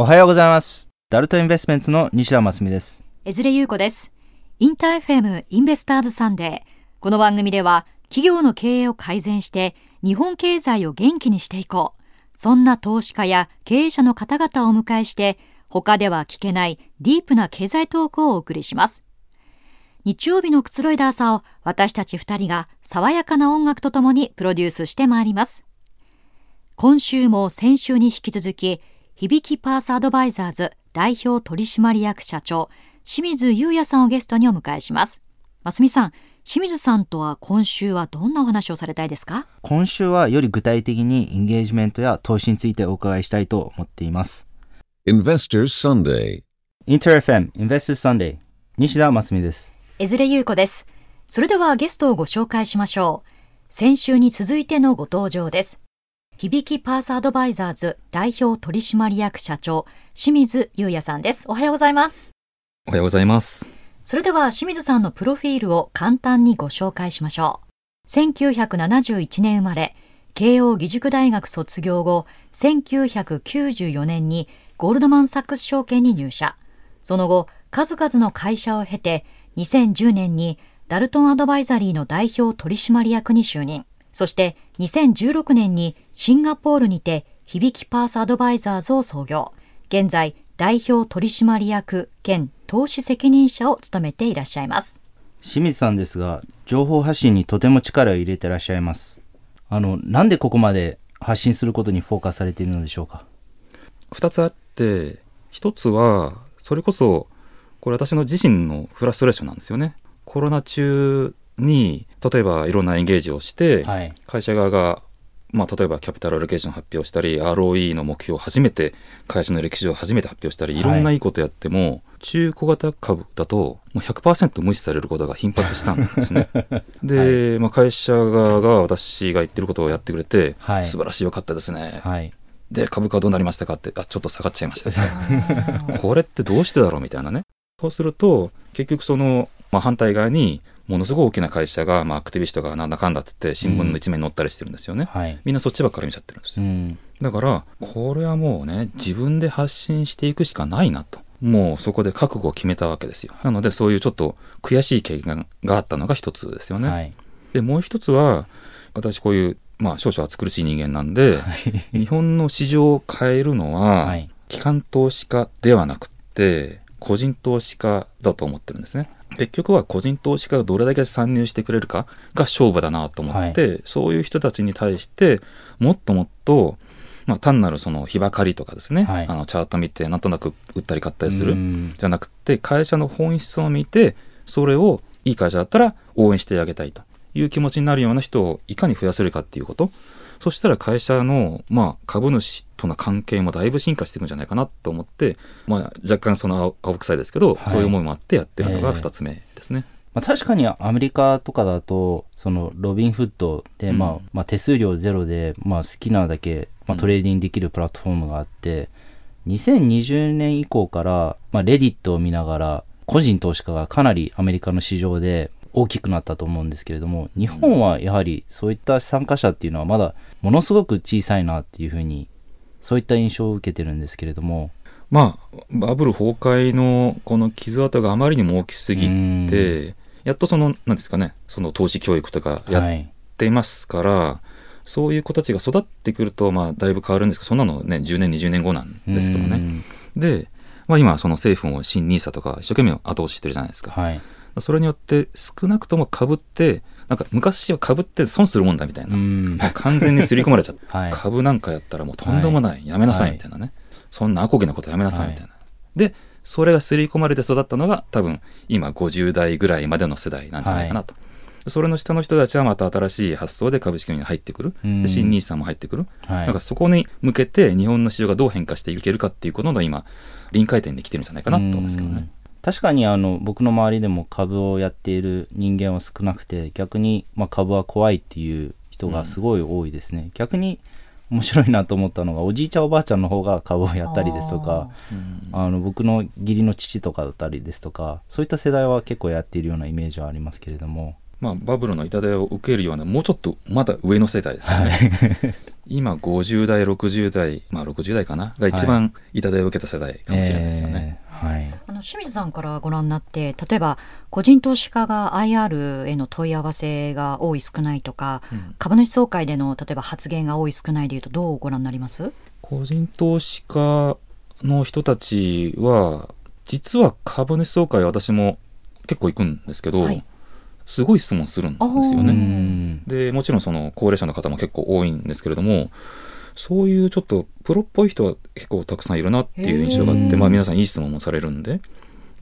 おはようございます。ダルトインベストメンツの西田真澄です。江連優子です。インター FM インベスターズサンデー。この番組では企業の経営を改善して日本経済を元気にしていこう。そんな投資家や経営者の方々をお迎えして他では聞けないディープな経済トークをお送りします。日曜日のくつろいだ朝を私たち二人が爽やかな音楽とともにプロデュースしてまいります。今週も先週に引き続き響きパースアドバイザーズ代表取締役社長清水優也さんをゲストにお迎えします。ますみさん、清水さんとは今週はどんなお話をされたいですか？今週はより具体的にインゲージメントや投資についてお伺いしたいと思っています。Investors Sunday. インター FM Investors Sunday 西田真澄です。江連優子です。それではゲストをご紹介しましょう。先週に続いてのご登場です。響きパースアドバイザーズ代表取締役社長清水優也さんです。おはようございます。おはようございます。それでは清水さんのプロフィールを簡単にご紹介しましょう。1971年生まれ、慶応義塾大学卒業後、1994年にゴールドマン・サックス証券に入社。その後、数々の会社を経て、2010年にダルトンアドバイザリーの代表取締役に就任。そして2016年にシンガポールにて響きパースアドバイザーズを創業。現在、代表取締役兼投資責任者を務めていらっしゃいます。清水さんですが、情報発信にとても力を入れてらっしゃいます。あの、なんでここまで発信することにフォーカスされているのでしょうか？二つあって、一つは、それこそ、これ私の自身のフラストレーションなんですよね。コロナ中に、例えばいろんなエンゲージをして、はい。会社側が、まあ、例えばキャピタルアロケーション発表したり、ROE の目標を初めて、会社の歴史上初めて発表したり、いろんないいことやっても、中小型株だと、もう100%無視されることが頻発したんですね。で、まあ、会社側が私が言ってることをやってくれて、はい素晴らしい、よかったですね。はい。で、株価どうなりましたかって、あ、ちょっと下がっちゃいました。これってどうしてだろうみたいなね。そうすると、結局その、まあ、反対側に、ものすごい大きな会社が、まあ、アクティビストがなんだかんだっつって、新聞の一面に載ったりしてるんですよね。はい。みんなそっちばっかり見ちゃってるんですよ。うん。だから、これはもうね、自分で発信していくしかないなと。もうそこで覚悟を決めたわけですよ。なので、そういうちょっと悔しい経験があったのが一つですよね。はい。で、もう一つは、私こういう、まあ、少々暑苦しい人間なんで、日本の市場を変えるのは、はい。機関投資家ではなくて、個人投資家だと思ってるんですね。結局は個人投資家がどれだけ参入してくれるかが勝負だなと思って、そういう人たちに対して、もっともっと、まあ、単なるその日ばかりとかですね、はい。あのチャート見てなんとなく売ったり買ったりする、うん。じゃなくて会社の本質を見てそれをいい会社だったら応援してあげたいという気持ちになるような人をいかに増やせるかっていうことそしたら会社の、まあ、株主との関係もだいぶ進化していくんじゃないかなと思って、まあ、若干その青青臭いですけど、はい。そういう思いもあってやってるのがええ。2つ目ですね。まあ、確かにアメリカとかだとそのロビンフッドで、うん。まあまあ、手数料ゼロで、まあ、好きなだけ、まあ、トレーディングできるプラットフォームがあって、2020年以降から、まあ、 Reddit を見ながら個人投資家がかなりアメリカの市場で大きくなったと思うんですけれども日本はやはりそういった参加者っていうのはまだものすごく小さいなっていうふうにそういった印象を受けてるんですけれどもまあ、バブル崩壊のこの傷跡があまりにも大きすぎて、やっとその、なんですかね、その投資教育とかやっはいていますから、そういう子たちが育ってくると、まあ、だいぶ変わるんですけど、そんなのね、10年、20年後なんですけどね。うんで、まあ、今、その政府も新 NISA とか一生懸命後押ししてるじゃないですか。はいそれによって、少なくとも株って、なんか昔は株って損するもんだみたいな。完全に刷り込まれちゃって、はい。株なんかやったらもうとんでもない、やめなさいみたいなね、そんなアコギなことやめなさいみたいな、でそれが刷り込まれて育ったのが多分今50代ぐらいまでの世代なんじゃないかなと、それの下の人たちはまた新しい発想で株式に入ってくる、うん。で新 NISA も入ってくる、はい。なんかそこに向けて日本の市場がどう変化していけるかっていうことの今臨界点に来てるんじゃないかなと思うんですけどね。うん。確かにあの僕の周りでも株をやっている人間は少なくて逆にまあ株は怖いっていう人がすごい多いですね、逆に面白いなと思ったのがおじいちゃんおばあちゃんの方が株をやったりですとかあの僕の義理の父とかだったりですとかそういった世代は結構やっているようなイメージはありますけれども。まあ、バブルの痛手を受けるようなもうちょっとまだ上の世代ですよね。今50代60代まあ60代かな？が一番痛手を受けた世代かもしれないですよね。えーはい。あの清水さんからご覧になって例えば個人投資家が IR への問い合わせが多い少ないとか、うん株主総会での例えば発言が多い少ないでいうとどうご覧になります？個人投資家の人たちは実は株主総会私も結構行くんですけど、はいすごい質問するんですよね。ん。でもちろんその高齢者の方も結構多いんですけれどもそういうちょっとプロっぽい人は結構たくさんいるなっていう印象があって、まあ、皆さんいい質問もされるんで。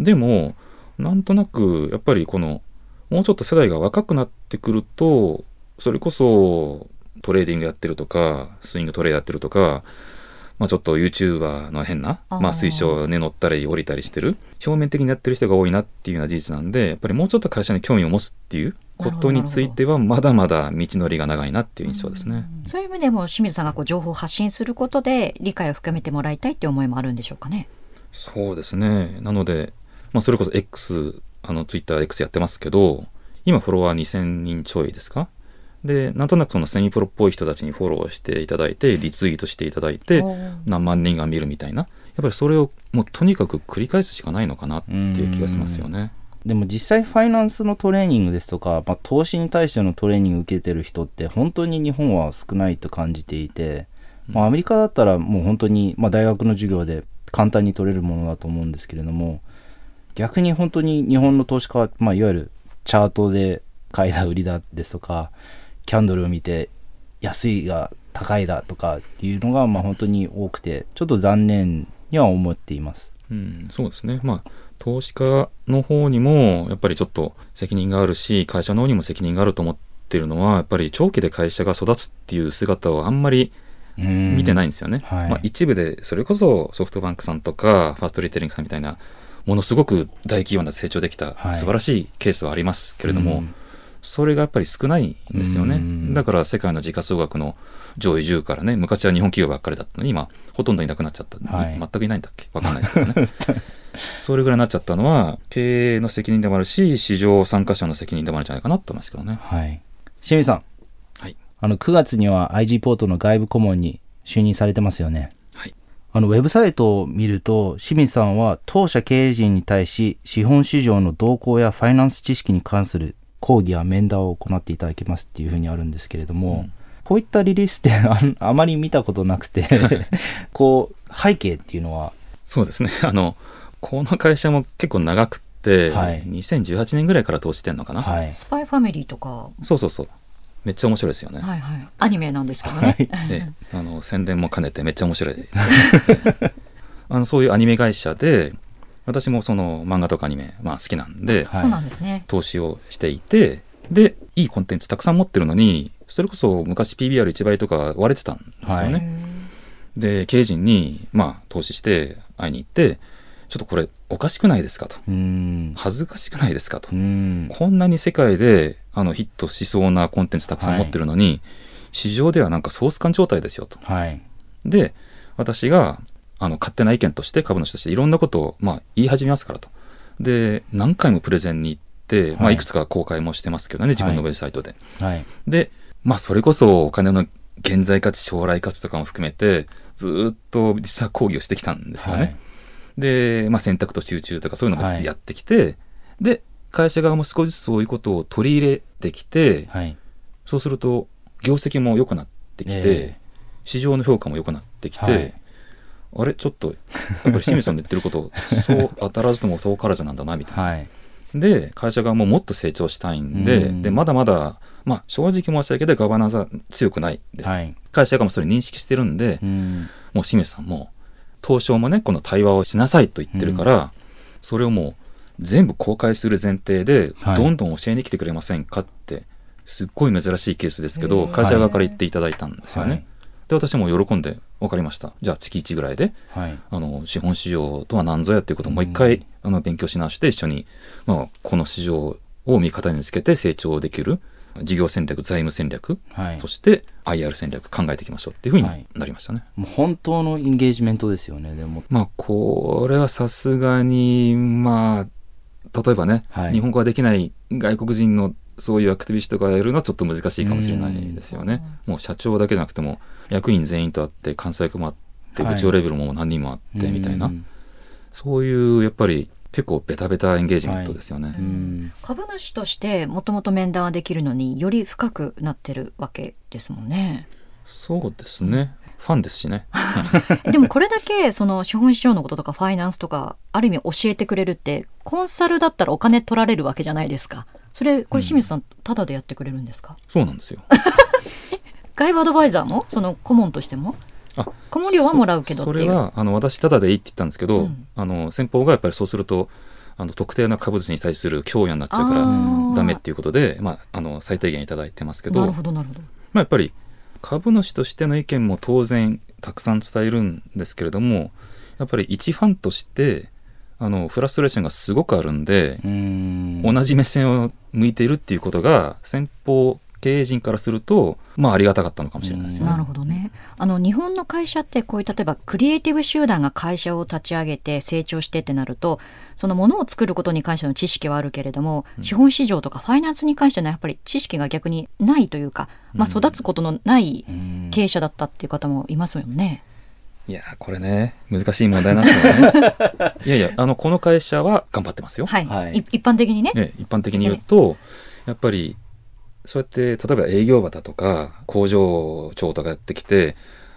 でもなんとなくやっぱりこのもうちょっと世代が若くなってくるとそれこそトレーディングやってるとかスイングトレードやってるとか、まあ、ちょっと YouTuber の変なまあ、推奨に乗ったり降りたりしてる表面的にやってる人が多いなっていうような事実なんでやっぱりもうちょっと会社に興味を持つっていうことについてはまだまだ道のりが長いなっていう印象ですね。そういう意味でも清水さんがこう情報を発信することで理解を深めてもらいたいって思いもあるんでしょうかね。そうですね。なので、まあ、それこそ X、あの、Twitter、X やってますけど、今フォロワー2000人ちょいですか？で、なんとなくそのセミプロっぽい人たちにフォローしていただいて、リツイートしていただいて、何万人が見るみたいな。やっぱりそれをもうとにかく繰り返すしかないのかなっていう気がしますよね。でも実際ファイナンスのトレーニングですとか、まあ、投資に対してのトレーニング受けてる人って本当に日本は少ないと感じていて、まあ、アメリカだったらもう本当に、まあ、大学の授業で簡単に取れるものだと思うんですけれども逆に本当に日本の投資家は、まあ、いわゆるチャートで買いだ売りだですとかキャンドルを見て安いが高いだとかっていうのがまあ本当に多くてちょっと残念には思っています。うん、そうですね。まあ、投資家の方にも、やっぱりちょっと責任があるし、会社の方にも責任があると思ってるのは、やっぱり長期で会社が育つっていう姿をあんまり見てないんですよね。はいまあ、一部で、それこそソフトバンクさんとか、ファーストリテイリングさんみたいな、ものすごく大企業な成長できたはい素晴らしいケースはありますけれども、うんそれがやっぱり少ないんですよね。うんだから世界の時価総額の上位10からね、昔は日本企業ばっかりだったのに、今、ほとんどいなくなっちゃった。はい全くいないんだっけ？わかんないですけどね。それぐらいになっちゃったのは、経営の責任でもあるし、市場参加者の責任でもあるんじゃないかなと思いますけどね。はい。清水さん。はい。あの、9月には IG ポートの外部顧問に就任されてますよね。はい。あの、ウェブサイトを見ると、清水さんは当社経営陣に対し、資本市場の動向やファイナンス知識に関する講義や面談を行っていただけますっていうふうにあるんですけれども、うんこういったリリースってあんあまり見たことなくて、こう、背景っていうのは、そうですね。あの、この会社も結構長くって、はい2018年ぐらいから投資してんのかな？はい。スパイファミリーとか、そうそうそう。めっちゃ面白いですよね。はいはい、アニメなんですけどね。であの宣伝も兼ねてめっちゃ面白いですあのそういうアニメ会社で私もその漫画とかアニメ、まあ、好きなんで、はいそうなんですね。投資をしていてでいいコンテンツたくさん持ってるのにそれこそ昔 PBR1 倍とか割れてたんですよね、はいで経営陣にまあ投資して会いに行ってちょっとこれおかしくないですかと。恥ずかしくないですかと。こんなに世界であのヒットしそうなコンテンツたくさん持ってるのに、市場ではなんかソース感状態ですよと。はい。で、私があの勝手な意見として株主としていろんなことを、まあ、言い始めますからと。で、何回もプレゼンに行って、まあ、はいいくつか公開もしてますけどね、自分のウェブサイトで。はい。で、まあ、それこそお金の現在価値、将来価値とかも含めて、ずーっと実は講義をしてきたんですよね。はい。で、まあ、選択と集中とかそういうのもはいやってきて、で、会社側も少しずつそういうことを取り入れてきて、はい。そうすると、業績も良くなってきて、ええ市場の評価も良くなってきて、はいあれ？ちょっと、やっぱり清水さんの言ってること、そう当たらずとも遠からずなんだな、みたいな。はい。で、会社側ももっと成長したいんで、うんで、まだまだ、まあ、正直申し上げてガバナンスは強くないです。はい。会社側もそれ認識してるんでう、ん。もう清水さんも、東証もね、この対話をしなさいと言ってるから、それをもう全部公開する前提ではい、どんどん教えに来てくれませんかって、すっごい珍しいケースですけど、会社側から言っていただいたんですよね。はいで、私も喜んで、分かりました。じゃあ月1ぐらいで、はい。あの、資本市場とは何ぞやっていうことをもう一回、あの、勉強し直して一緒に、まあ、この市場を味方につけて成長できる、事業戦略、財務戦略、はいそ。して IR 戦略考えていきましょうっていうふうにはいなりましたね。もう本当のエンゲージメントですよね、でも。まあ、これはさすがに、まあ、例えばね、はい日本語ができない外国人のそういうアクティビストがやるのはちょっと難しいかもしれないですよね。もう社長だけじゃなくても役員全員と会って関西役もあってはい部長レベルも何人もあってみたいな、うんそういうやっぱり結構ベタベタエンゲージメントですよね。うん株主としてもともと面談はできるのにより深くなってるわけですもんね。そうですね。ファンですしね。でもこれだけその資本市場のこととかファイナンスとかある意味教えてくれるってコンサルだったらお金取られるわけじゃないですか。それこれ清水さんタダでやってくれるんですか、そうなんですよ。外部アドバイザーも？その顧問としても？あ顧問料はもらうけど。それはあの私ただでいいって言ったんですけど、うんあの先方がやっぱりそうするとあの特定な株主に対する供与になっちゃうからダメっていうことで、まあ、あの最低限いただいてますけどなるほどなるほど。まあ、やっぱり株主としての意見も当然たくさん伝えるんですけれどもやっぱり一ファンとしてあのフラストレーションがすごくあるんで、うん。同じ目線を向いているっていうことが先方経営陣からするとまあありがたかったのかもしれないですよね。なるほどね。あの日本の会社ってこういう例えばクリエイティブ集団が会社を立ち上げて成長してってなるとそのものを作ることに関しての知識はあるけれども、資本市場とかファイナンスに関してのやっぱり知識が逆にないというか、まあ、育つことのないうん経営者だったっていう方もいますよね。いやーこれね難しい問題なんですけどね。いやいやあのこの会社は頑張ってますよ。はい、はいい一般的にね。ね、一般的に言うとやっぱりそうやって例えば営業場だとか工場長とかやってきて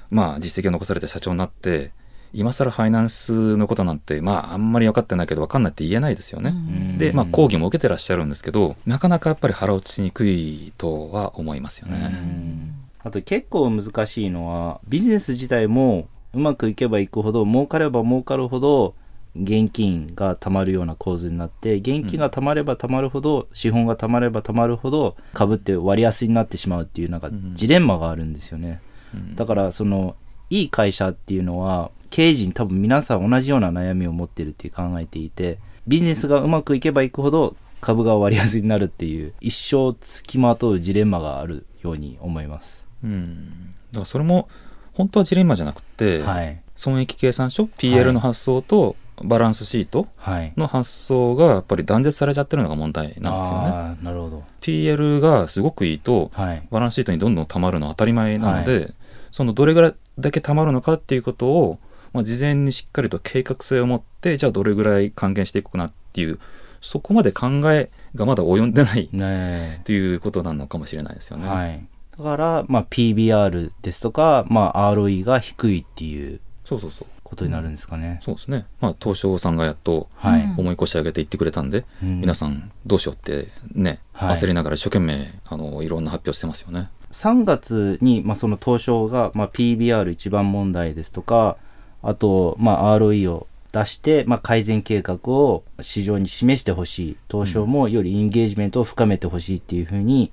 まあ実績を残されて社長になって今更ファイナンスのことなんてまああんまり分かってないけど分かんないって言えないですよね。うんでまあ講義も受けてらっしゃるんですけどなかなかやっぱり腹落ちしにくいとは思いますようね。んあと結構難しいのはビジネス自体もうまくいけばいくほど儲かれば儲かるほど現金が貯まるような構図になって現金が貯まれば貯まるほど、資本が貯まれば貯まるほど株って割安になってしまうっていうなんかん。ジレンマがあるんですよね、うん。だからそのいい会社っていうのは経営陣多分皆さん同じような悩みを持ってるって考えていてビジネスがうまくいけばいくほど株が割安になるっていう一生つきまとうジレンマがあるように思います。うん。だからそれも本当はジレンマじゃなくて、はい。損益計算書 PL の発想とバランスシートはい。の発想がやっぱり断絶されちゃってるのが問題なんですよね。なるほど。PL がすごくいいとはい。バランスシートにどんどん溜まるのは当たり前なので、そのどれぐらいだけ溜まるのかっていうことを、まあ、事前にしっかりと計画性を持ってじゃあどれぐらい還元していくかなっていうそこまで考えがまだ及んでないねっていうことなのかもしれないですよね。はい。だから、まあ、PBR ですとか、まあ、ROE が低いっていう。そうそうそうことになるんですかね、そうですね。まあ東証さんがやっと思い越し上げて言ってくれたんで、うん。皆さんどうしようってね、はい。焦りながら一生懸命あのいろんな発表してますよね。3月に、まあ、その東証が、まあ、PBR 一番問題ですとかあと、まあ、ROE を出して、まあ、改善計画を市場に示してほしい。東証もよりインゲージメントを深めてほしいっていうふうに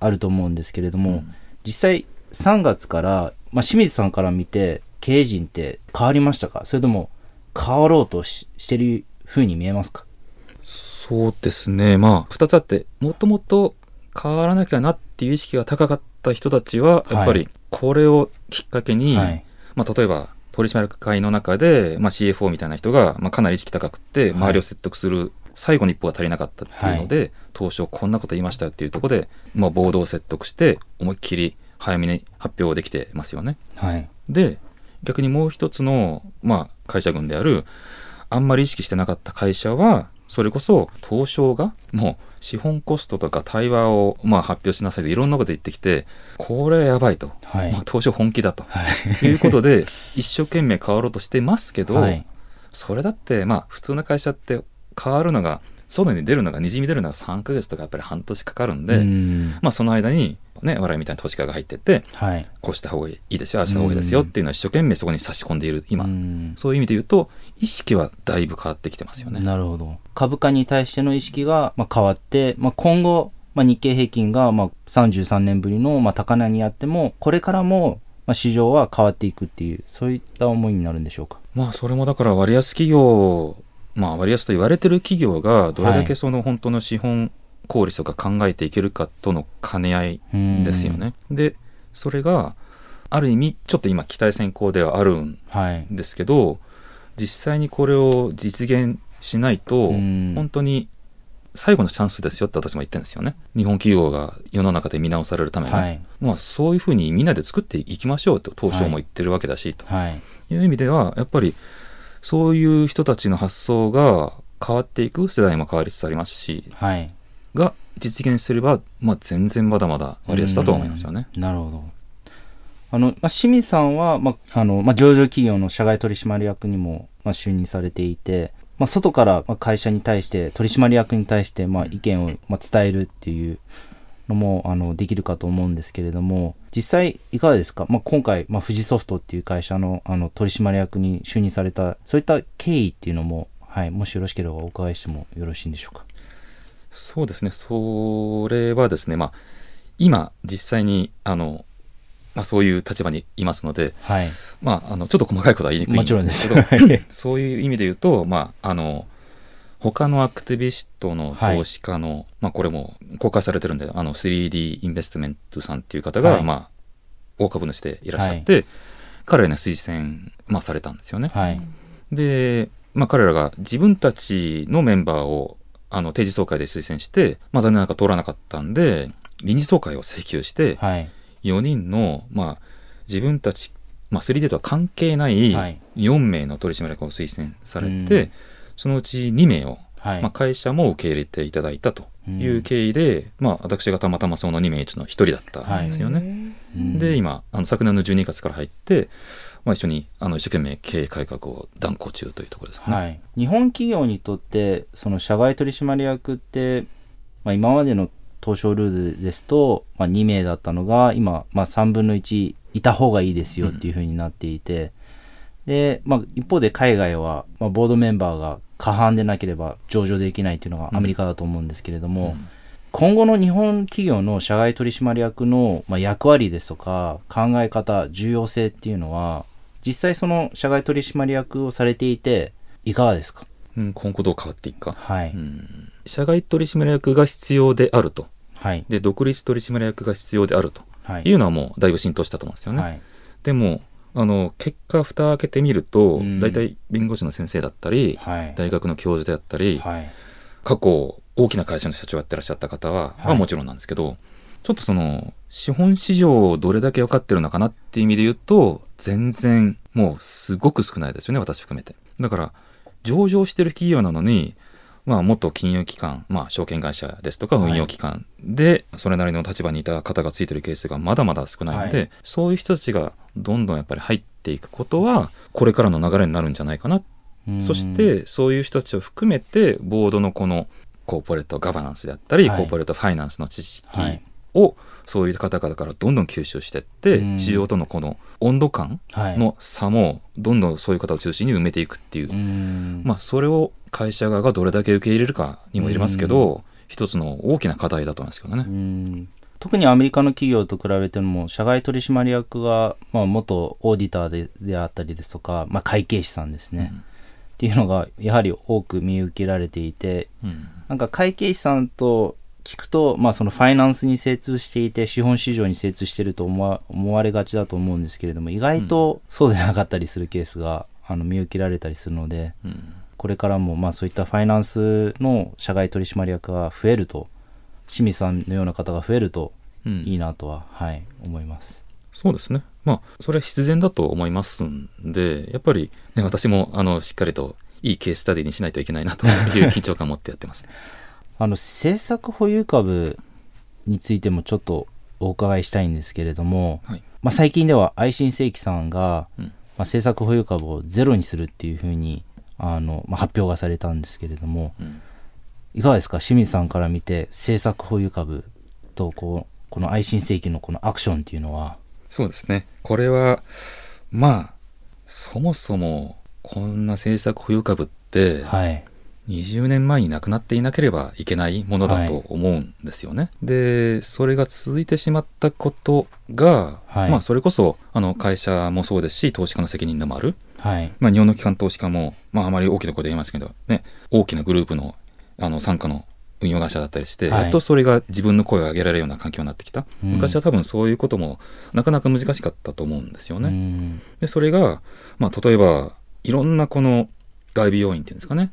あると思うんですけれども、うん。実際3月から、まあ、清水さんから見て経営陣って変わりましたか？それとも変わろうとししてるふうに見えますか？そうですね。まあ、二つあって、もともと変わらなきゃなっていう意識が高かった人たちは、やっぱりこれをきっかけに、はい。まあ、例えば取締役会の中で、まあ、CFO みたいな人が、まあ、かなり意識高くって、周りを説得する最後の一歩が足りなかったっていうので、当初こんなこと言いましたよっていうところで、まあ、ボードを説得して、思いっきり早めに発表できてますよね。はい。で逆にもう一つの、まあ、会社群であるあんまり意識してなかった会社はそれこそ東証がもう資本コストとか対話をまあ発表しなさいといろんなこと言ってきてこれはやばいと、はい。まあ、東証本気だと。はい。いうことで一生懸命変わろうとしてますけど、はい。それだってまあ普通の会社って変わるのが外に出るのがにじみ出るのが3ヶ月とかやっぱり半年かかるんで、うん。まあその間にね我々みたいな投資家が入ってってはい。こうした方がいいですよああした方がいいですよっていうのを一生懸命そこに差し込んでいる今、うん。そういう意味で言うと意識はだいぶ変わってきてますよね。なるほど。株価に対しての意識がまあ変わって、まあ、今後、まあ、日経平均がまあ33年ぶりのまあ高値にあってもこれからもまあ市場は変わっていくっていうそういった思いになるんでしょうか？まあそれもだから割安企業まあ割安と言われてる企業がどれだけその本当の資本効率とか考えていけるかとの兼ね合いうん。ですよね。でそれがある意味ちょっと今期待先行ではあるんはい。ですけど実際にこれを実現しないとうん。本当に最後のチャンスですよって私も言ってるんですよね。日本企業が世の中で見直されるために、はい。まあそういうふうにみんなで作っていきましょうと東証も言ってるわけだし、と。はい。いう意味ではやっぱりそういう人たちの発想が変わっていく。世代も変わりつつありますし。はいが実現すれば、まあ、全然まだまだ割安だと思いますよね。なるほどあの、まあ、清水さんは、まああのまあ、上場企業の社外取締役にも、まあ、就任されていて、まあ、外から会社に対して取締役に対してまあ意見をまあ伝えるっていうのもあのできるかと思うんですけれども実際いかがですか、まあ、今回、まあ、富士ソフトっていう会社のあの取締役に就任されたそういった経緯っていうのも、はい、もしよろしければお伺いしてもよろしいんでしょうか？そうですね。それはですね、まあ、今実際にあの、まあ、そういう立場にいますので、はい、まあ、あのちょっと細かいことは言いにくいんですけどそういう意味で言うと、まあ、あの他のアクティビストの投資家の、まあ、これも公開されてるんであの 3D インベストメントさんっていう方が、はい。まあ、大株主でいらっしゃって、彼らに推薦、まあ、されたんですよね。はい、で、まあ、彼らが自分たちのメンバーをあの定時総会で推薦して、まあ、残念ながら通らなかったんで臨時総会を請求して、はい、4人の、まあ、自分たち、まあ、3D とは関係ないはい。4名の取締役を推薦されうん。て、そのうち2名を、はい、まあ、会社も受け入れていただいたという経緯で、まあ、私がたまたまその2名の1人だったんですよね。うんで今あの昨年の12月から入って、まあ、一緒にあの一生懸命経営改革を断行中というところですかね。はい、日本企業にとってその社外取締役って、まあ、今までの東証ルールですと、まあ、2名だったのが今、まあ、3分の1いた方がいいですよっていうふうになっていて、で、まあ、一方で海外は、まあ、ボードメンバーが過半でなければ上場できないっていうのがアメリカだと思うんですけれども、今後の日本企業の社外取締役の、まあ、役割ですとか考え方重要性っていうのは実際その社外取締役をされていていかがですか？うん、今後どう変わっていくか、はい、うん、社外取締役が必要であると。はい。で独立取締役が必要であると。はい。いうのはもうだいぶ浸透したと思うんですよね。はい。でもあの結果蓋を開けてみるとうん。大体、弁護士の先生だったり、はい。大学の教授であったり、はい。過去大きな会社の社長をやってらっしゃった方は、はい。まあもちろんなんですけどちょっとその資本市場をどれだけ分かってるのかなっていう意味で言うと全然もうすごく少ないですよね私含めて。だから上場してる企業なのにまあ元金融機関、まあ証券会社ですとかはい。運用機関でそれなりの立場にいた方がついてるケースがまだまだ少ないので、はい。そういう人たちがどんどんやっぱり入っていくことはこれからの流れになるんじゃないかな。うん。そしてそういう人たちを含めてボードのこのコーポレートガバナンスであったり、はい。コーポレートファイナンスの知識はい。をそういう方々からどんどん吸収していって、うん。市場とのこの温度感はい。の差もどんどんそういう方を中心に埋めていくっていう、うん。まあそれを会社側がどれだけ受け入れるかにもよりますけど、一つの大きな課題だと思いますけどね。うん特にアメリカの企業と比べても社外取締役が、まあ、元オーディターでであったりですとか、まあ、会計士さんですね、うん。っていうのがやはり多く見受けられていてうん。なんか会計士さんと聞くと、まあ、そのファイナンスに精通していて資本市場に精通してると思わ思われがちだと思うんですけれども意外とそうでなかったりするケースがあの見受けられたりするのでうん。これからもまあそういったファイナンスの社外取締役が増えると清水さんのような方が増えるとうんいいなとは、はい思います。そうですね。まあ、それは必然だと思いますんで、やっぱり、ね、私も、あの、しっかりといいケーススタディにしないといけないなという 緊張感を持ってやってます。あの政策保有株についてもちょっとお伺いしたいんですけれども、はい。まあ、最近では愛新世紀さんが、うんまあ、政策保有株をゼロにするっていうふうにあの、まあ、発表がされたんですけれどもうん。いかがですか？清水さんから見て政策保有株とこうこの愛新世紀のこのアクションっていうのは？そうですね。これは、まあ、そもそも、こんな政策保有株って、はい。20年前になくなっていなければいけないものだと思うんですよね。でそれが続いてしまったことが、はい。まあそれこそあの会社もそうですし投資家の責任でもある、はい。まあ、日本の機関投資家も、まあ、あまり大きな声で言いますけど、ね、大きなグループのあの傘下の運用会社だったりして、はい。やっとそれが自分の声を上げられるような環境になってきた、うん。昔は多分そういうこともなかなか難しかったと思うんですよね。うん。でそれが、まあ、例えばいろんなこの外部要因っていうんですかね。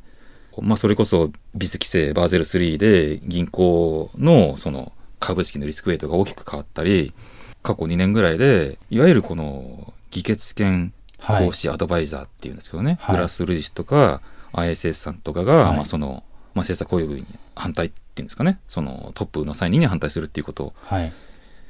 まあ、それこそビス規制バーゼル3で銀行のその株式のリスクウェイトが大きく変わったり過去2年ぐらいでいわゆるこの議決権はい。講師アドバイザーっていうんですけどね、はい。グラスルイスとか ISS さんとかが、はい。まあ、その、まあ、政策及びに反対っていうんですかねそのトップのサインに反対するっていうことをはい。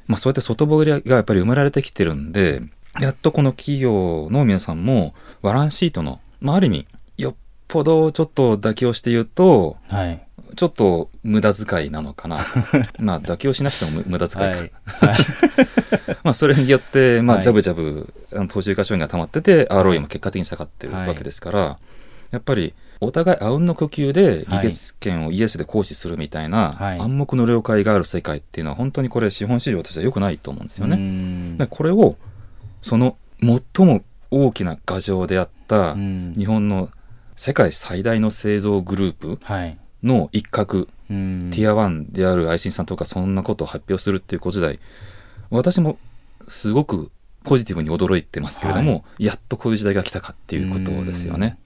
まあ、そうやって外堀がやっぱり埋められてきてるんで、やっとこの企業の皆さんも、バランスシートの、まあ、ある意味、よっぽどちょっと妥協して言うと、はい。ちょっと無駄遣いなのかな。まあ、妥協しなくても無無駄遣いか。はい。まあ、それによって、まあ、はいジャブジャブ、あの、途が溜まってて、ROE も結果的に下がってるはいわけですから、やっぱり、お互いあうんの呼吸で議はい決権をイエスで行使するみたいなはい暗黙の了解がある世界っていうのは本当にこれ資本市場としては良くないと思うんですよね。ねだからこれをその最も大きな牙城であったうん日本の世界最大の製造グループはい。の一角、うんティア1である愛心さんとかそんなことを発表するっていうこと自体私もすごくポジティブに驚いてますけれども、やっとこういう時代が来たかっていうことですよね。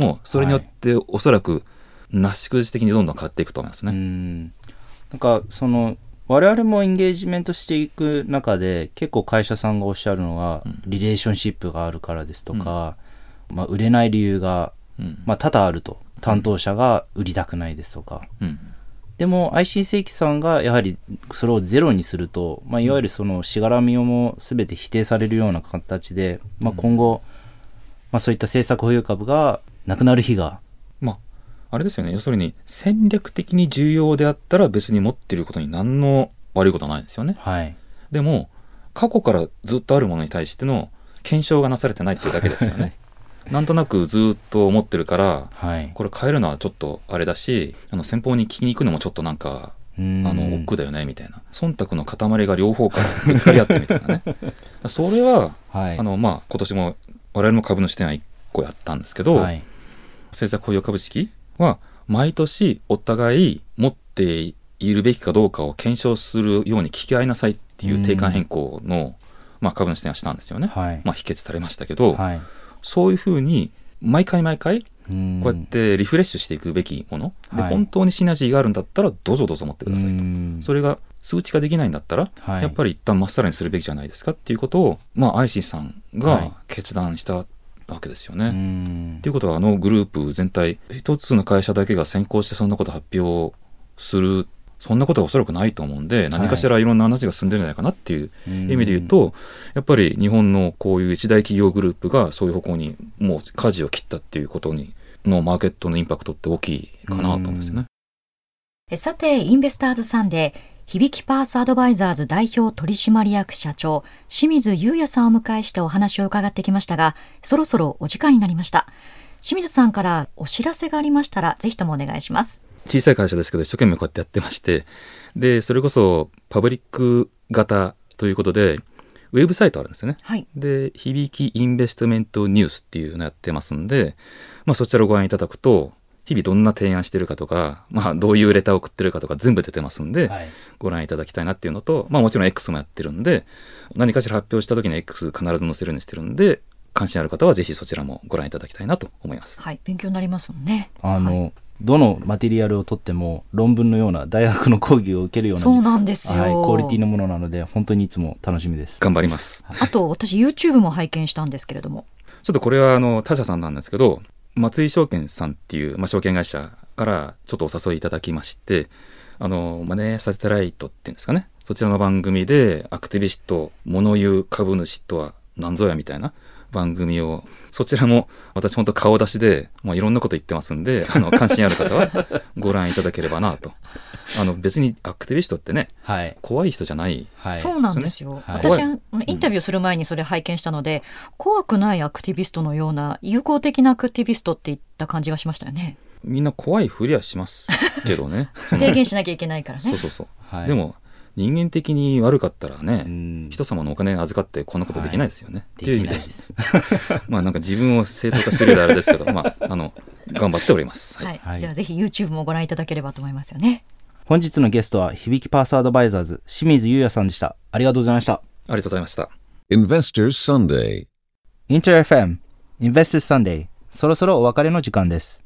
もうそれによっておそらくなし崩し的にどんどん変わっていくと思いますうね。ん。なんかその我々もエンゲージメントしていく中で結構会社さんがおっしゃるのは、うん。リレーションシップがあるからですとか、まあ、売れない理由が、うん。まあ、多々あると。担当者が売りたくないですとか、うん。でも IC 正規さんがやはりそれをゼロにすると、まあ、いわゆるそのしがらみをも全て否定されるような形で、まあ、今後、まあ、そういった政策保有株がなくなる日がまあ、あれですよね。要するに戦略的に重要であったら別に持っていることに何の悪いことはないですよね。はいでも、過去からずっとあるものに対しての検証がなされてないっていうだけですよね。なんとなくずっと思ってるから、はいこれ変えるのはちょっとあれだし、あの先方に聞きに行くのもちょっとなんか、ああの、億劫だよね、みたいな。忖度の塊が両方からぶつかり合ってみたいなね。それは、はいあの、まあ、今年も我々も株主展は1個やったんですけど、はい政策保有株式は毎年お互い持っているべきかどうかを検証するように聞き合いなさいっていう定款変更の、まあ、株主展はしたんですよね。はい。まあ、否決されましたけど、はい。そういうふうに毎回毎回うん。こうやってリフレッシュしていくべきもの、ではい。本当にシナジーがあるんだったらどうぞどうぞ持ってくださいと。うん。それが数値化できないんだったら、はい。やっぱり一旦まっさらにするべきじゃないですかっていうことを、まあ、アイシーさんはい。が決断したわけですよね。うん。っていうことはあのグループ全体一つの会社だけが先行してそんなこと発表する。そんなことはおそらくないと思うんで何かしらいろんな話が進んでるんじゃないかなっていう意味で言うと、やっぱり日本のこういう一大企業グループがそういう方向にもう舵を切ったっていうことにのマーケットのインパクトって大きいかなと思うんですよね。えさて、インベスターズサンデー、ひびきパースアドバイザーズ代表取締役社長、清水優也さんをお迎えしてお話を伺ってきましたが、そろそろお時間になりました。清水さんからお知らせがありましたら、ぜひともお願いします。小さい会社ですけど一生懸命こうやってやってましてでそれこそパブリック型ということでウェブサイトあるんですよね。はい。で、響きインベストメントニュースっていうのやってますんで、まあそちらをご覧いただくと、日々どんな提案してるかとか、まあどういうレターを送ってるかとか全部出てますんで、はいご覧いただきたいなっていうのと、まあもちろん X もやってるんで、何かしら発表した時に X 必ず載せるようにしてるんで、関心ある方はぜひそちらもご覧いただきたいなと思います。はい。勉強になりますもんね。あの、はいどのマテリアルを取っても論文のような大学の講義を受けるようなそうなんですよ。はい、クオリティのものなので本当にいつも楽しみです。頑張ります。あと、私 YouTube も拝見したんですけれども。ちょっとこれはあの他社さんなんですけど、松井証券さんっていう、まあ、証券会社からちょっとお誘いいただきまして、あの、マネーサテライトっていうんですかね。そちらの番組でアクティビスト、物言う株主とは何ぞやみたいな番組を、そちらも私本当顔出しで、まあ、いろんなこと言ってますんで、あの、関心ある方は ご覧いただければなと。あの、別にアクティビストってね、はい。怖い人じゃない。はい。そうなんですよ。はい私はインタビューする前にそれ拝見したので、怖くないアクティビストのような友好的なアクティビストっていった感じがしましたよね。みんな怖いふりはしますけどね。提言しなきゃいけないからね。そうそうそう。はいでも人間的に悪かったらね、うん人様のお金預かってこんなことできないですよね。っていう意味でできないです。まあなんか自分を正当化してるようであれですけど、まああの頑張っております。はい。はい、はいじゃあぜひ YouTube もご覧いただければと思いますよね。本日のゲストは響きパースアドバイザーズ清水優也さんでした。ありがとうございました。ありがとうございました。Investors Sunday. Inter FM Investors Sunday そろそろお別れの時間です。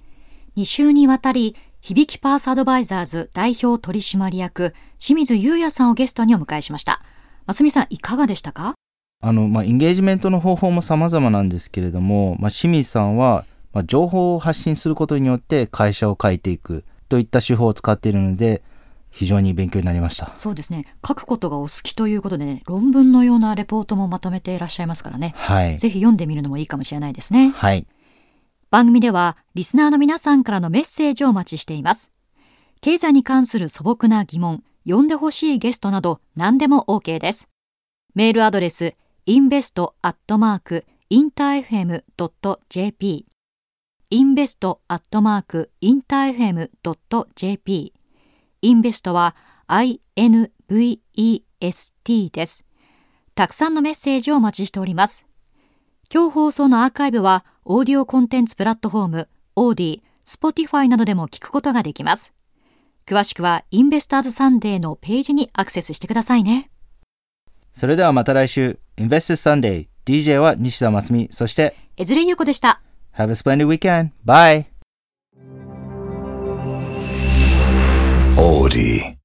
2週にわたり、響きパースアドバイザーズ代表取締役、清水優也さんをゲストにお迎えしました。ますみさん、いかがでしたか？あの、まあ、エンゲージメントの方法も様々なんですけれども、まあ、清水さんは、まあ、情報を発信することによって会社を変えていくといった手法を使っているので、非常に勉強になりました。そうですね。書くことがお好きということでね、論文のようなレポートもまとめていらっしゃいますからね。はい。ぜひ読んでみるのもいいかもしれないですね。はい。番組では、リスナーの皆さんからのメッセージをお待ちしています。経済に関する素朴な疑問、呼んでほしいゲストなど何でも OK です。メールアドレス、invest.interfm.jp invest.interfm.jp インベストは INVEST です。たくさんのメッセージをお待ちしております。今日放送のアーカイブは、オーディオコンテンツプラットフォーム、 AuDee、Spotify などでも聞くことができます。詳しくは、インベスターズサンデーのページにアクセスしてくださいね。それではまた来週、Investors Sunday。DJ は西田真澄。そして、江連優子でした。Have a splendid weekend. Bye! AuDee.